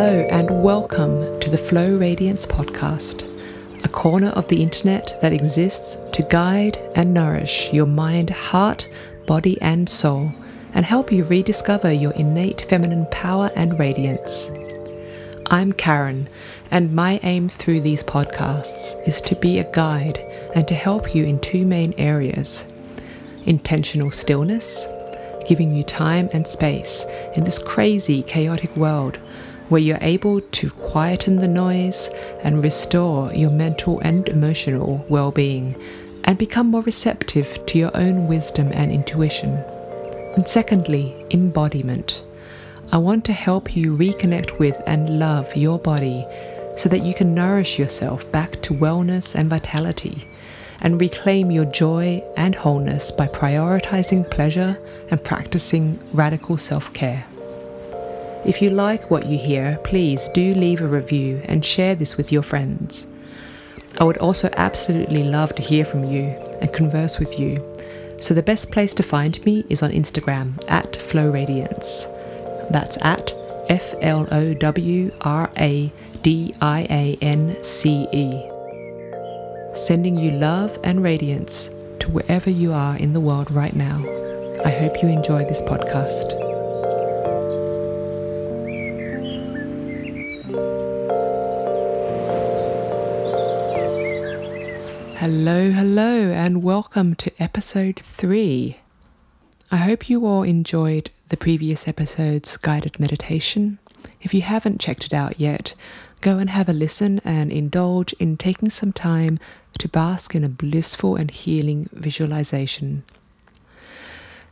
Hello, and welcome to the Flow Radiance podcast, a corner of the internet that exists to guide and nourish your mind, heart, body, and soul, and help you rediscover your innate feminine power and radiance. I'm Karen, and my aim through these podcasts is to be a guide and to help you in two main areas intentional stillness, giving you time and space in this crazy, chaotic world where you're able to quieten the noise and restore your mental and emotional well being and become more receptive to your own wisdom and intuition. And secondly, embodiment. I want to help you reconnect with and love your body so that you can nourish yourself back to wellness and vitality and reclaim your joy and wholeness by prioritizing pleasure and practicing radical self care. If you like what you hear, please do leave a review and share this with your friends. I would also absolutely love to hear from you and converse with you. So the best place to find me is on Instagram at Flow Radiance. That's at F L O W R A D I A N C E. Sending you love and radiance to wherever you are in the world right now. I hope you enjoy this podcast. Hello, hello, and welcome to episode three. I hope you all enjoyed the previous episode's guided meditation. If you haven't checked it out yet, go and have a listen and indulge in taking some time to bask in a blissful and healing visualization.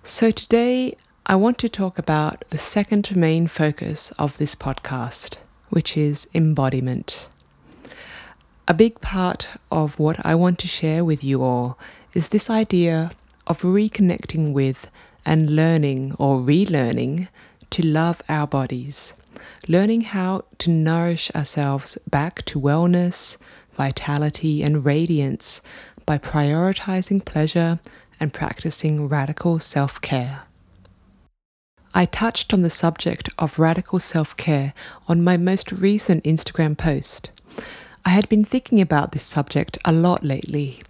So, today I want to talk about the second main focus of this podcast, which is embodiment. A big part of what I want to share with you all is this idea of reconnecting with and learning or relearning to love our bodies, learning how to nourish ourselves back to wellness, vitality, and radiance by prioritizing pleasure and practicing radical self care. I touched on the subject of radical self care on my most recent Instagram post. I had been thinking about this subject a lot lately,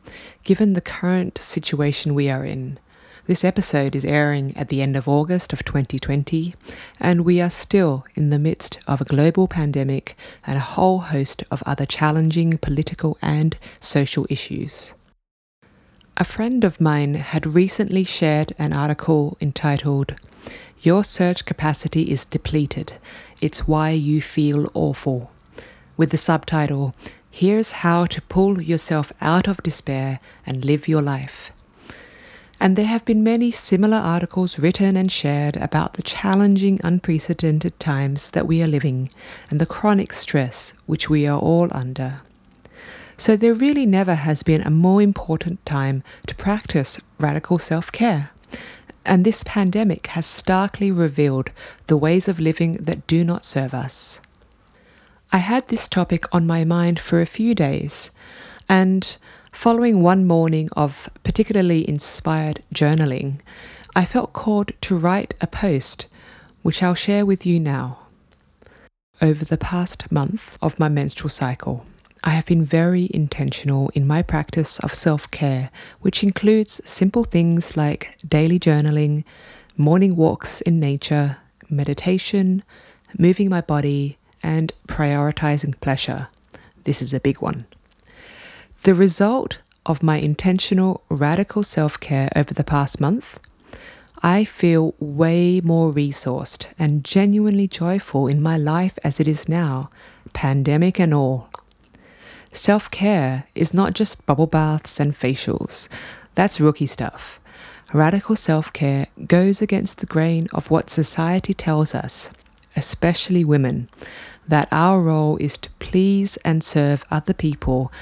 given the current situation we are in. This episode is airing at the end of August of 2020, and we are still in the midst of a global pandemic and a whole host of other challenging political and social issues. A friend of mine had recently shared an article entitled, Your Surge Capacity is Depleted. It's Why You Feel Awful with the subtitle, Here's How to Pull Yourself Out of Despair and Live Your Life. And there have been many similar articles written and shared about the challenging, unprecedented times that we are living and the chronic stress which we are all under. So there really never has been a more important time to practice radical self care. And this pandemic has starkly revealed the ways of living that do not serve us. I had this topic on my mind for a few days, and following one morning of particularly inspired journaling, I felt called to write a post which I'll share with you now. Over the past month of my menstrual cycle, I have been very intentional in my practice of self care, which includes simple things like daily journaling, morning walks in nature, meditation, moving my body, and prioritizing pleasure. This is a big one. The result of my intentional radical self care over the past month, I feel way more resourced and genuinely joyful in my life as it is now, pandemic and all. Self care is not just bubble baths and facials, that's rookie stuff. Radical self care goes against the grain of what society tells us, especially women, that our role is to please and serve other people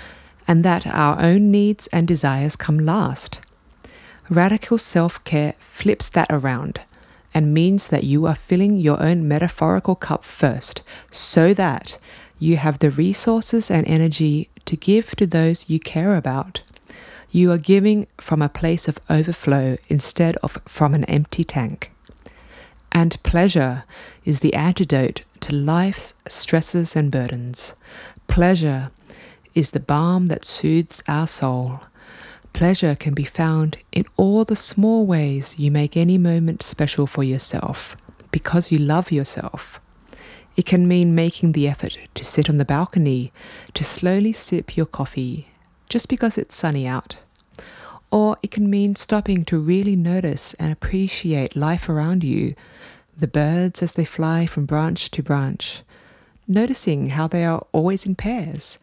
and that our own needs and desires come last. Radical self care flips that around and means that you are filling your own metaphorical cup first so that you have the resources and energy to give to those you care about. You are giving from a place of overflow instead of from an empty tank. And pleasure is the antidote to life's stresses and burdens. Pleasure is the balm that soothes our soul. Pleasure can be found in all the small ways you make any moment special for yourself because you love yourself. It can mean making the effort to sit on the balcony to slowly sip your coffee just because it's sunny out. Or it can mean stopping to really notice and appreciate life around you, the birds as they fly from branch to branch, noticing how they are always in pairs,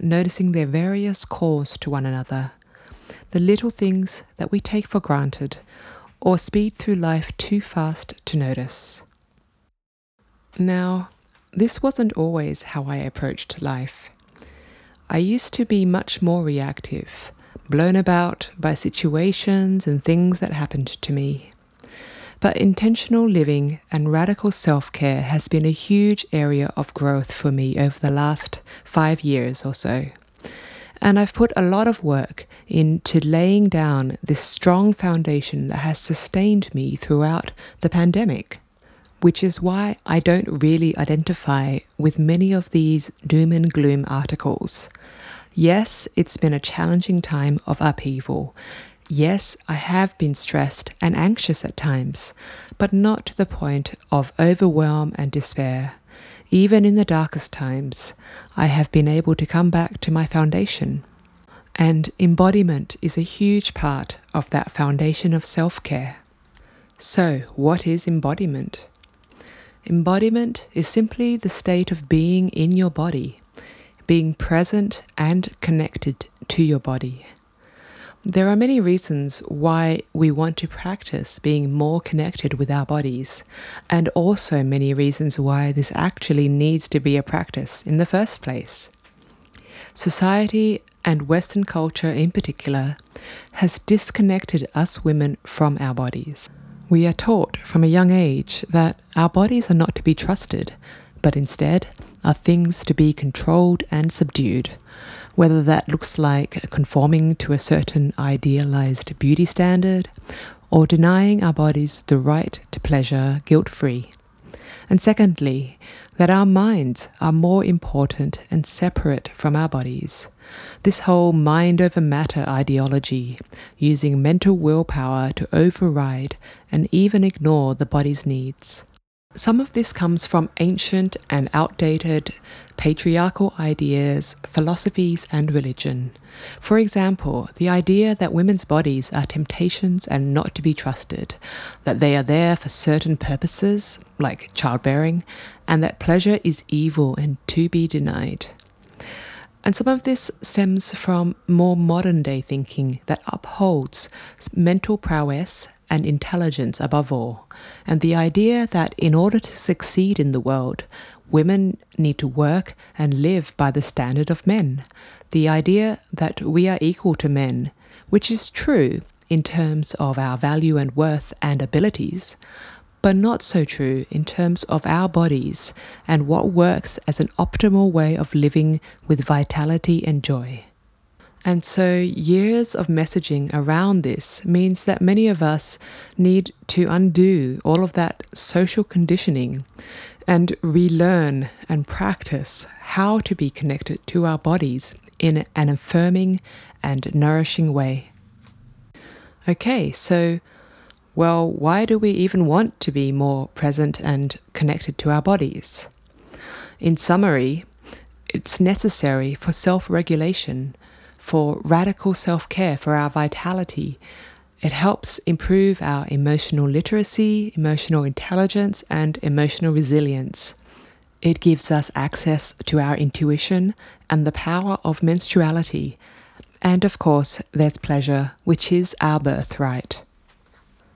noticing their various calls to one another, the little things that we take for granted or speed through life too fast to notice. Now, this wasn't always how I approached life. I used to be much more reactive, blown about by situations and things that happened to me. But intentional living and radical self care has been a huge area of growth for me over the last five years or so. And I've put a lot of work into laying down this strong foundation that has sustained me throughout the pandemic which is why I don't really identify with many of these doom and gloom articles. Yes, it's been a challenging time of upheaval. Yes, I have been stressed and anxious at times, but not to the point of overwhelm and despair. Even in the darkest times, I have been able to come back to my foundation. And embodiment is a huge part of that foundation of self care. So, what is embodiment? Embodiment is simply the state of being in your body, being present and connected to your body. There are many reasons why we want to practice being more connected with our bodies, and also many reasons why this actually needs to be a practice in the first place. Society and Western culture in particular has disconnected us women from our bodies. We are taught from a young age that our bodies are not to be trusted, but instead are things to be controlled and subdued, whether that looks like conforming to a certain idealized beauty standard or denying our bodies the right to pleasure guilt free. And secondly, that our minds are more important and separate from our bodies. This whole mind over matter ideology, using mental willpower to override and even ignore the body's needs. Some of this comes from ancient and outdated patriarchal ideas, philosophies, and religion. For example, the idea that women's bodies are temptations and not to be trusted, that they are there for certain purposes, like childbearing, and that pleasure is evil and to be denied. And some of this stems from more modern day thinking that upholds mental prowess and intelligence above all, and the idea that in order to succeed in the world, women need to work and live by the standard of men. The idea that we are equal to men, which is true in terms of our value and worth and abilities, but not so true in terms of our bodies and what works as an optimal way of living with vitality and joy. And so, years of messaging around this means that many of us need to undo all of that social conditioning and relearn and practice how to be connected to our bodies in an affirming and nourishing way. Okay, so well, why do we even want to be more present and connected to our bodies? In summary, it's necessary for self regulation, for radical self care, for our vitality. It helps improve our emotional literacy, emotional intelligence, and emotional resilience. It gives us access to our intuition and the power of menstruality. And of course, there's pleasure, which is our birthright.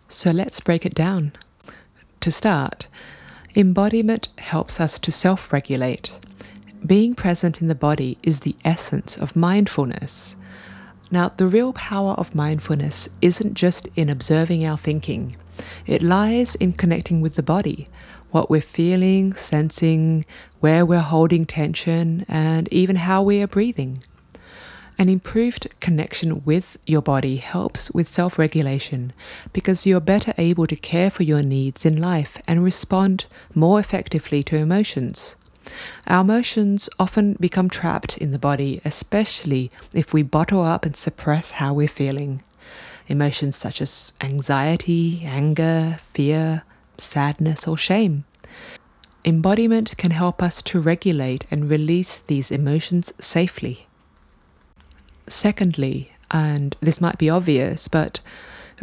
So let's break it down. To start, embodiment helps us to self regulate. Being present in the body is the essence of mindfulness. Now, the real power of mindfulness isn't just in observing our thinking, it lies in connecting with the body, what we're feeling, sensing, where we're holding tension, and even how we are breathing. An improved connection with your body helps with self regulation because you're better able to care for your needs in life and respond more effectively to emotions. Our emotions often become trapped in the body, especially if we bottle up and suppress how we're feeling. Emotions such as anxiety, anger, fear, sadness, or shame. Embodiment can help us to regulate and release these emotions safely. Secondly, and this might be obvious, but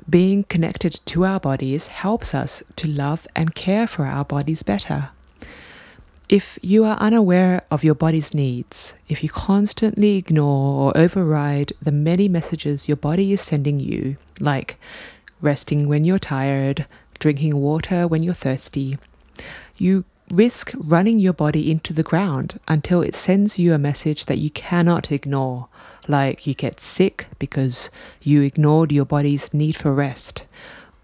being connected to our bodies helps us to love and care for our bodies better. If you are unaware of your body's needs, if you constantly ignore or override the many messages your body is sending you, like resting when you're tired, drinking water when you're thirsty, you risk running your body into the ground until it sends you a message that you cannot ignore, like you get sick because you ignored your body's need for rest,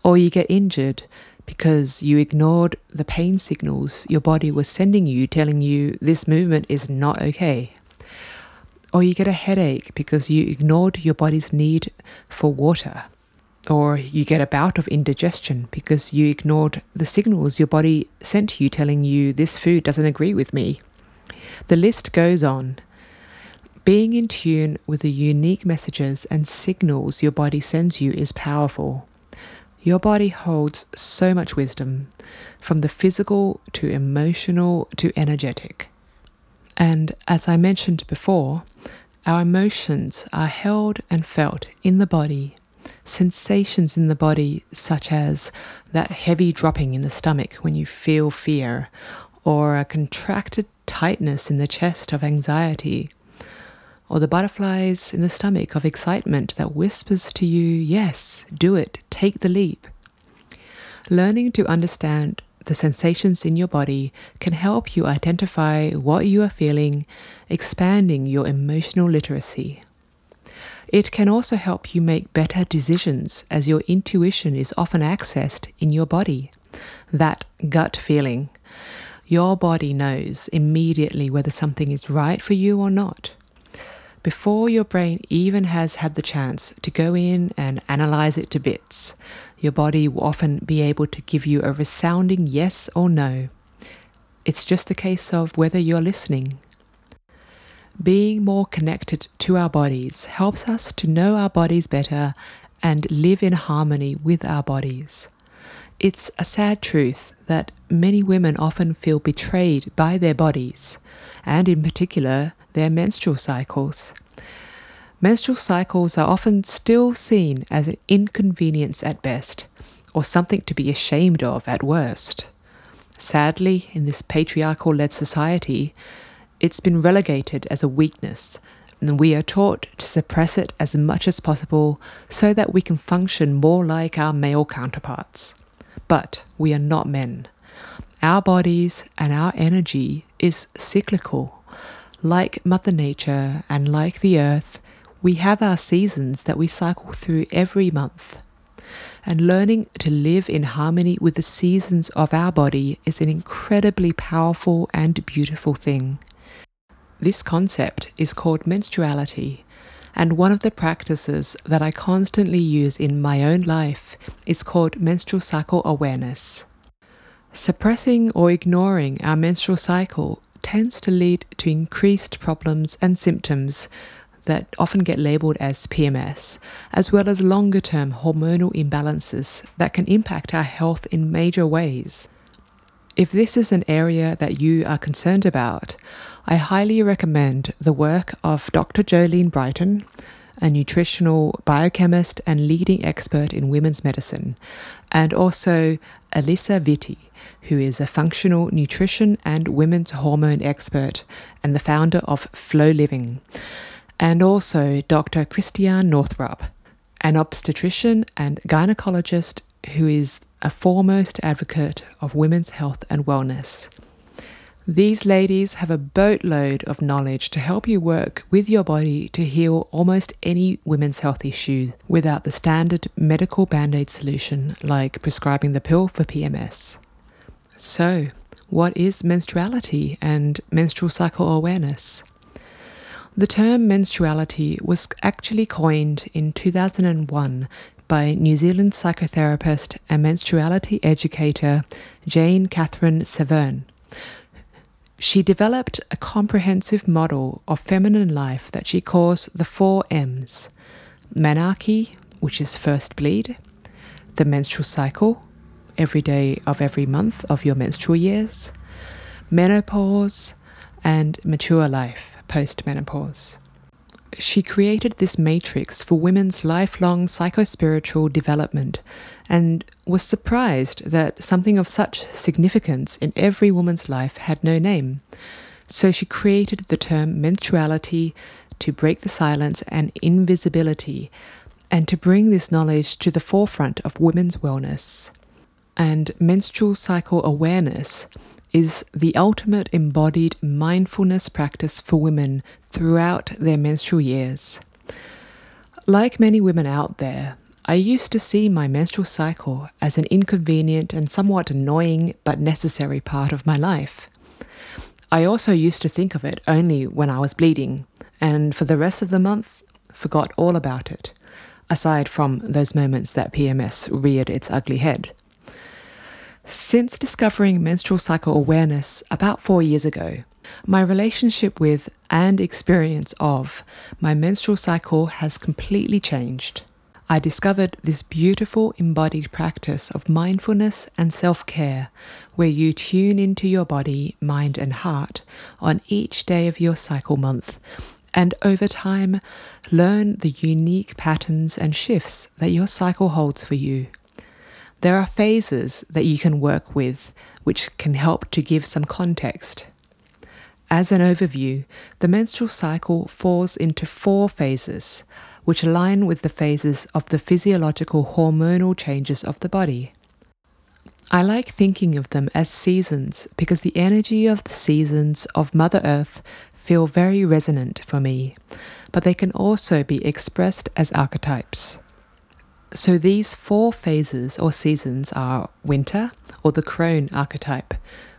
or you get injured because you ignored the pain signals your body was sending you, telling you this movement is not okay. Or you get a headache because you ignored your body's need for water or you get a bout of indigestion because you ignored the signals your body sent you telling you this food doesn't agree with me. The list goes on. Being in tune with the unique messages and signals your body sends you is powerful. Your body holds so much wisdom, from the physical to emotional to energetic. And as I mentioned before, our emotions are held and felt in the body sensations in the body, such as that heavy dropping in the stomach when you feel fear, or a contracted tightness in the chest of anxiety, or the butterflies in the stomach of excitement that whispers to you, Yes, do it, take the leap. Learning to understand the sensations in your body can help you identify what you are feeling, expanding your emotional literacy. It can also help you make better decisions as your intuition is often accessed in your body. That gut feeling. Your body knows immediately whether something is right for you or not. Before your brain even has had the chance to go in and analyze it to bits, your body will often be able to give you a resounding yes or no. It's just a case of whether you're listening being more connected to our bodies helps us to know our bodies better and live in harmony with our bodies. It's a sad truth that many women often feel betrayed by their bodies, and in particular, their menstrual cycles. Menstrual cycles are often still seen as an inconvenience at best, or something to be ashamed of at worst. Sadly, in this patriarchal led society, it's been relegated as a weakness, and we are taught to suppress it as much as possible so that we can function more like our male counterparts. But we are not men. Our bodies and our energy is cyclical. Like Mother Nature and like the earth, we have our seasons that we cycle through every month. And learning to live in harmony with the seasons of our body is an incredibly powerful and beautiful thing. This concept is called menstruality, and one of the practices that I constantly use in my own life is called menstrual cycle awareness. Suppressing or ignoring our menstrual cycle tends to lead to increased problems and symptoms that often get labeled as PMS, as well as longer term hormonal imbalances that can impact our health in major ways. If this is an area that you are concerned about, I highly recommend the work of Dr. Jolene Brighten, a nutritional biochemist and leading expert in women's medicine, and also Alisa Vitti, who is a functional nutrition and women's hormone expert and the founder of FLO Living, and also Dr. Christiane Northrup, an obstetrician and gynecologist who is a foremost advocate of women's health and wellness. These ladies have a boatload of knowledge to help you work with your body to heal almost any women's health issue without the standard medical band aid solution like prescribing the pill for PMS. So, what is menstruality and menstrual cycle awareness? The term menstruality was actually coined in 2001 by New Zealand psychotherapist and menstruality educator Jane Catherine Severn. She developed a comprehensive model of feminine life that she calls the four M's menarche, which is first bleed, the menstrual cycle, every day of every month of your menstrual years, menopause, and mature life post menopause. She created this matrix for women's lifelong psychospiritual development and was surprised that something of such significance in every woman's life had no name. So she created the term menstruality to break the silence and invisibility and to bring this knowledge to the forefront of women's wellness. And menstrual cycle awareness is the ultimate embodied mindfulness practice for women throughout their menstrual years. Like many women out there, I used to see my menstrual cycle as an inconvenient and somewhat annoying but necessary part of my life. I also used to think of it only when I was bleeding, and for the rest of the month, forgot all about it, aside from those moments that PMS reared its ugly head. Since discovering menstrual cycle awareness about four years ago, my relationship with and experience of my menstrual cycle has completely changed. I discovered this beautiful embodied practice of mindfulness and self care, where you tune into your body, mind, and heart on each day of your cycle month, and over time, learn the unique patterns and shifts that your cycle holds for you. There are phases that you can work with which can help to give some context. As an overview, the menstrual cycle falls into four phases, which align with the phases of the physiological hormonal changes of the body. I like thinking of them as seasons because the energy of the seasons of Mother Earth feel very resonant for me, but they can also be expressed as archetypes. So these four phases or seasons are winter, or the crone archetype,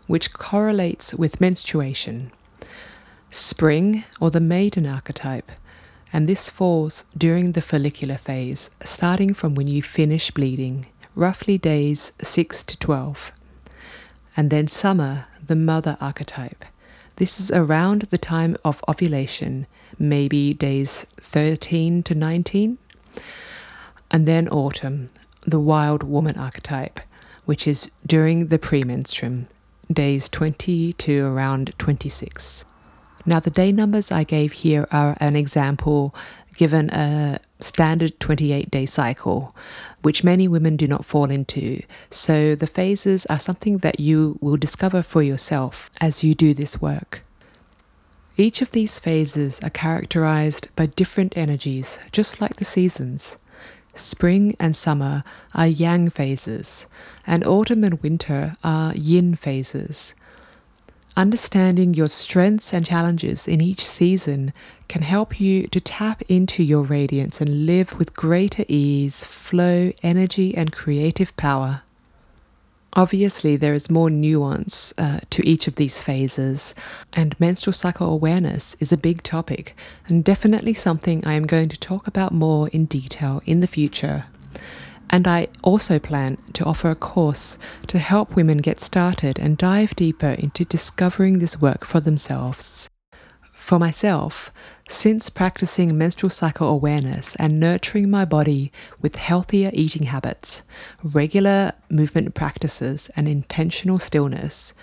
which correlates with menstruation, spring, or the maiden archetype, and this falls during the follicular phase, starting from when you finish bleeding, roughly days 6 to 12. And then summer, the mother archetype. This is around the time of ovulation, maybe days 13 to 19 and then autumn, the wild woman archetype, which is during the premenstruum, days 20 to around 26. Now, the day numbers I gave here are an example given a standard 28 day cycle, which many women do not fall into. So, the phases are something that you will discover for yourself as you do this work. Each of these phases are characterized by different energies, just like the seasons. Spring and summer are yang phases, and autumn and winter are yin phases. Understanding your strengths and challenges in each season can help you to tap into your radiance and live with greater ease, flow, energy, and creative power. Obviously, there is more nuance uh, to each of these phases, and menstrual cycle awareness is a big topic and definitely something I am going to talk about more in detail in the future. And I also plan to offer a course to help women get started and dive deeper into discovering this work for themselves. For myself, since practicing menstrual cycle awareness and nurturing my body with healthier eating habits, regular movement practices, and intentional stillness,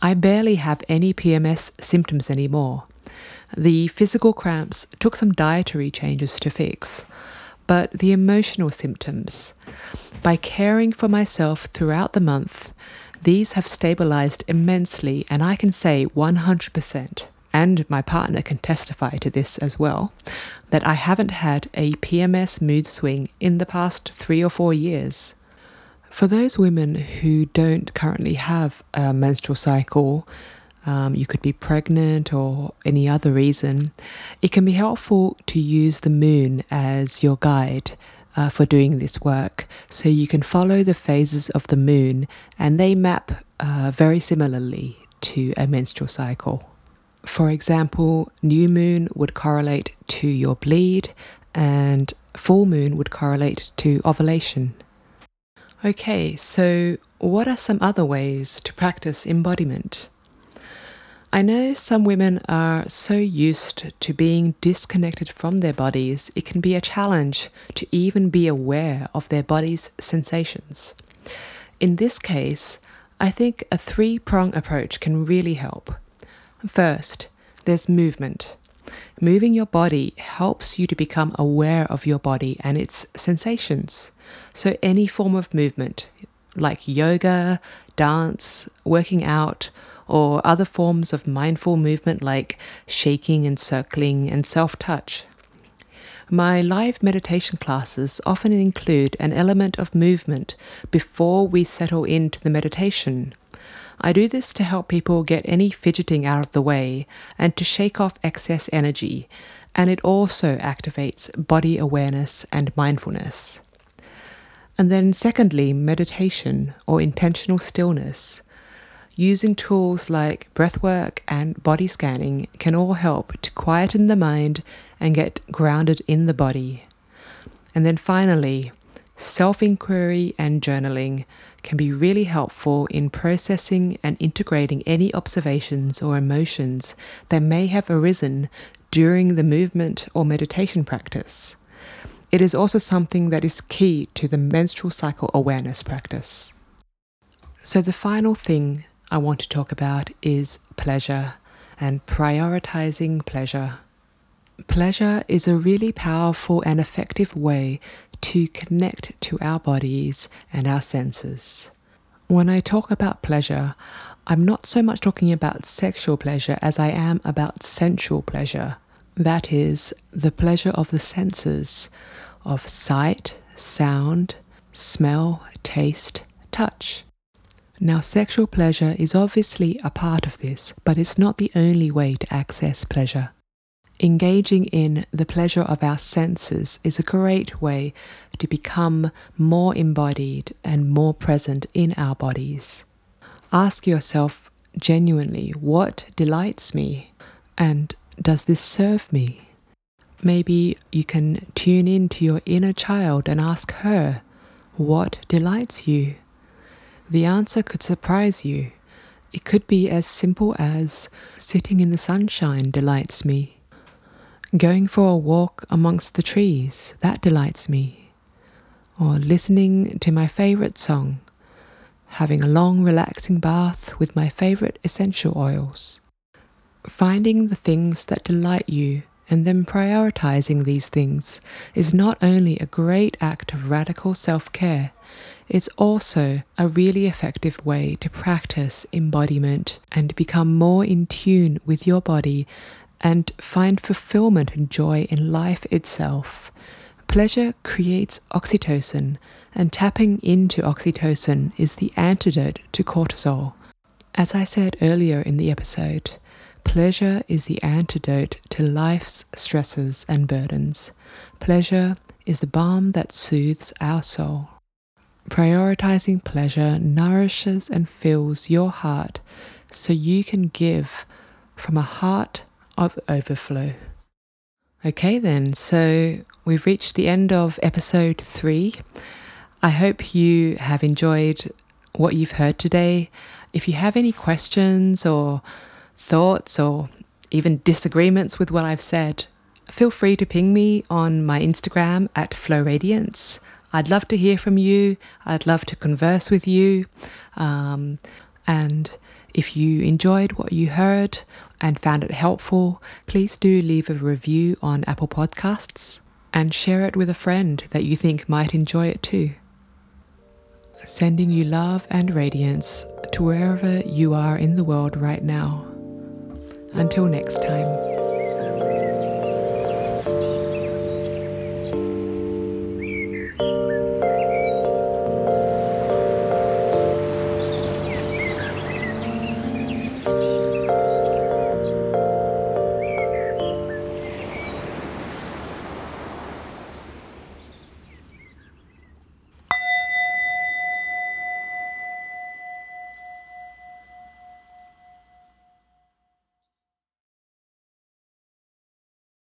I barely have any PMS symptoms anymore. The physical cramps took some dietary changes to fix, but the emotional symptoms, by caring for myself throughout the month, these have stabilized immensely, and I can say 100% and my partner can testify to this as well, that I haven't had a PMS mood swing in the past three or four years. For those women who don't currently have a menstrual cycle, um, you could be pregnant or any other reason, it can be helpful to use the moon as your guide uh, for doing this work. So you can follow the phases of the moon, and they map uh, very similarly to a menstrual cycle. For example, new moon would correlate to your bleed, and full moon would correlate to ovulation. Okay, so what are some other ways to practice embodiment? I know some women are so used to being disconnected from their bodies, it can be a challenge to even be aware of their body's sensations. In this case, I think a three prong approach can really help. First, there's movement. Moving your body helps you to become aware of your body and its sensations. So, any form of movement, like yoga, dance, working out, or other forms of mindful movement like shaking and circling and self touch. My live meditation classes often include an element of movement before we settle into the meditation. I do this to help people get any fidgeting out of the way and to shake off excess energy, and it also activates body awareness and mindfulness. And then, secondly, meditation or intentional stillness. Using tools like breathwork and body scanning can all help to quieten the mind and get grounded in the body. And then finally, self inquiry and journaling can be really helpful in processing and integrating any observations or emotions that may have arisen during the movement or meditation practice. It is also something that is key to the menstrual cycle awareness practice. So, the final thing I want to talk about is pleasure and prioritizing pleasure. Pleasure is a really powerful and effective way to connect to our bodies and our senses. When I talk about pleasure, I'm not so much talking about sexual pleasure as I am about sensual pleasure. That is, the pleasure of the senses of sight, sound, smell, taste, touch. Now, sexual pleasure is obviously a part of this, but it's not the only way to access pleasure. Engaging in the pleasure of our senses is a great way to become more embodied and more present in our bodies. Ask yourself genuinely what delights me and does this serve me? Maybe you can tune in to your inner child and ask her, What delights you? The answer could surprise you. It could be as simple as sitting in the sunshine delights me. Going for a walk amongst the trees, that delights me. Or listening to my favorite song. Having a long, relaxing bath with my favorite essential oils. Finding the things that delight you and then prioritizing these things is not only a great act of radical self care, it's also a really effective way to practice embodiment and become more in tune with your body and find fulfillment and joy in life itself. Pleasure creates oxytocin, and tapping into oxytocin is the antidote to cortisol. As I said earlier in the episode, Pleasure is the antidote to life's stresses and burdens. Pleasure is the balm that soothes our soul. Prioritizing pleasure nourishes and fills your heart so you can give from a heart of overflow. Okay, then, so we've reached the end of episode three. I hope you have enjoyed what you've heard today. If you have any questions or thoughts or even disagreements with what I've said, feel free to ping me on my Instagram at Flow Radiance. I'd love to hear from you. I'd love to converse with you. Um, and if you enjoyed what you heard and found it helpful, please do leave a review on Apple Podcasts and share it with a friend that you think might enjoy it too. Sending you love and radiance to wherever you are in the world right now. Until next time.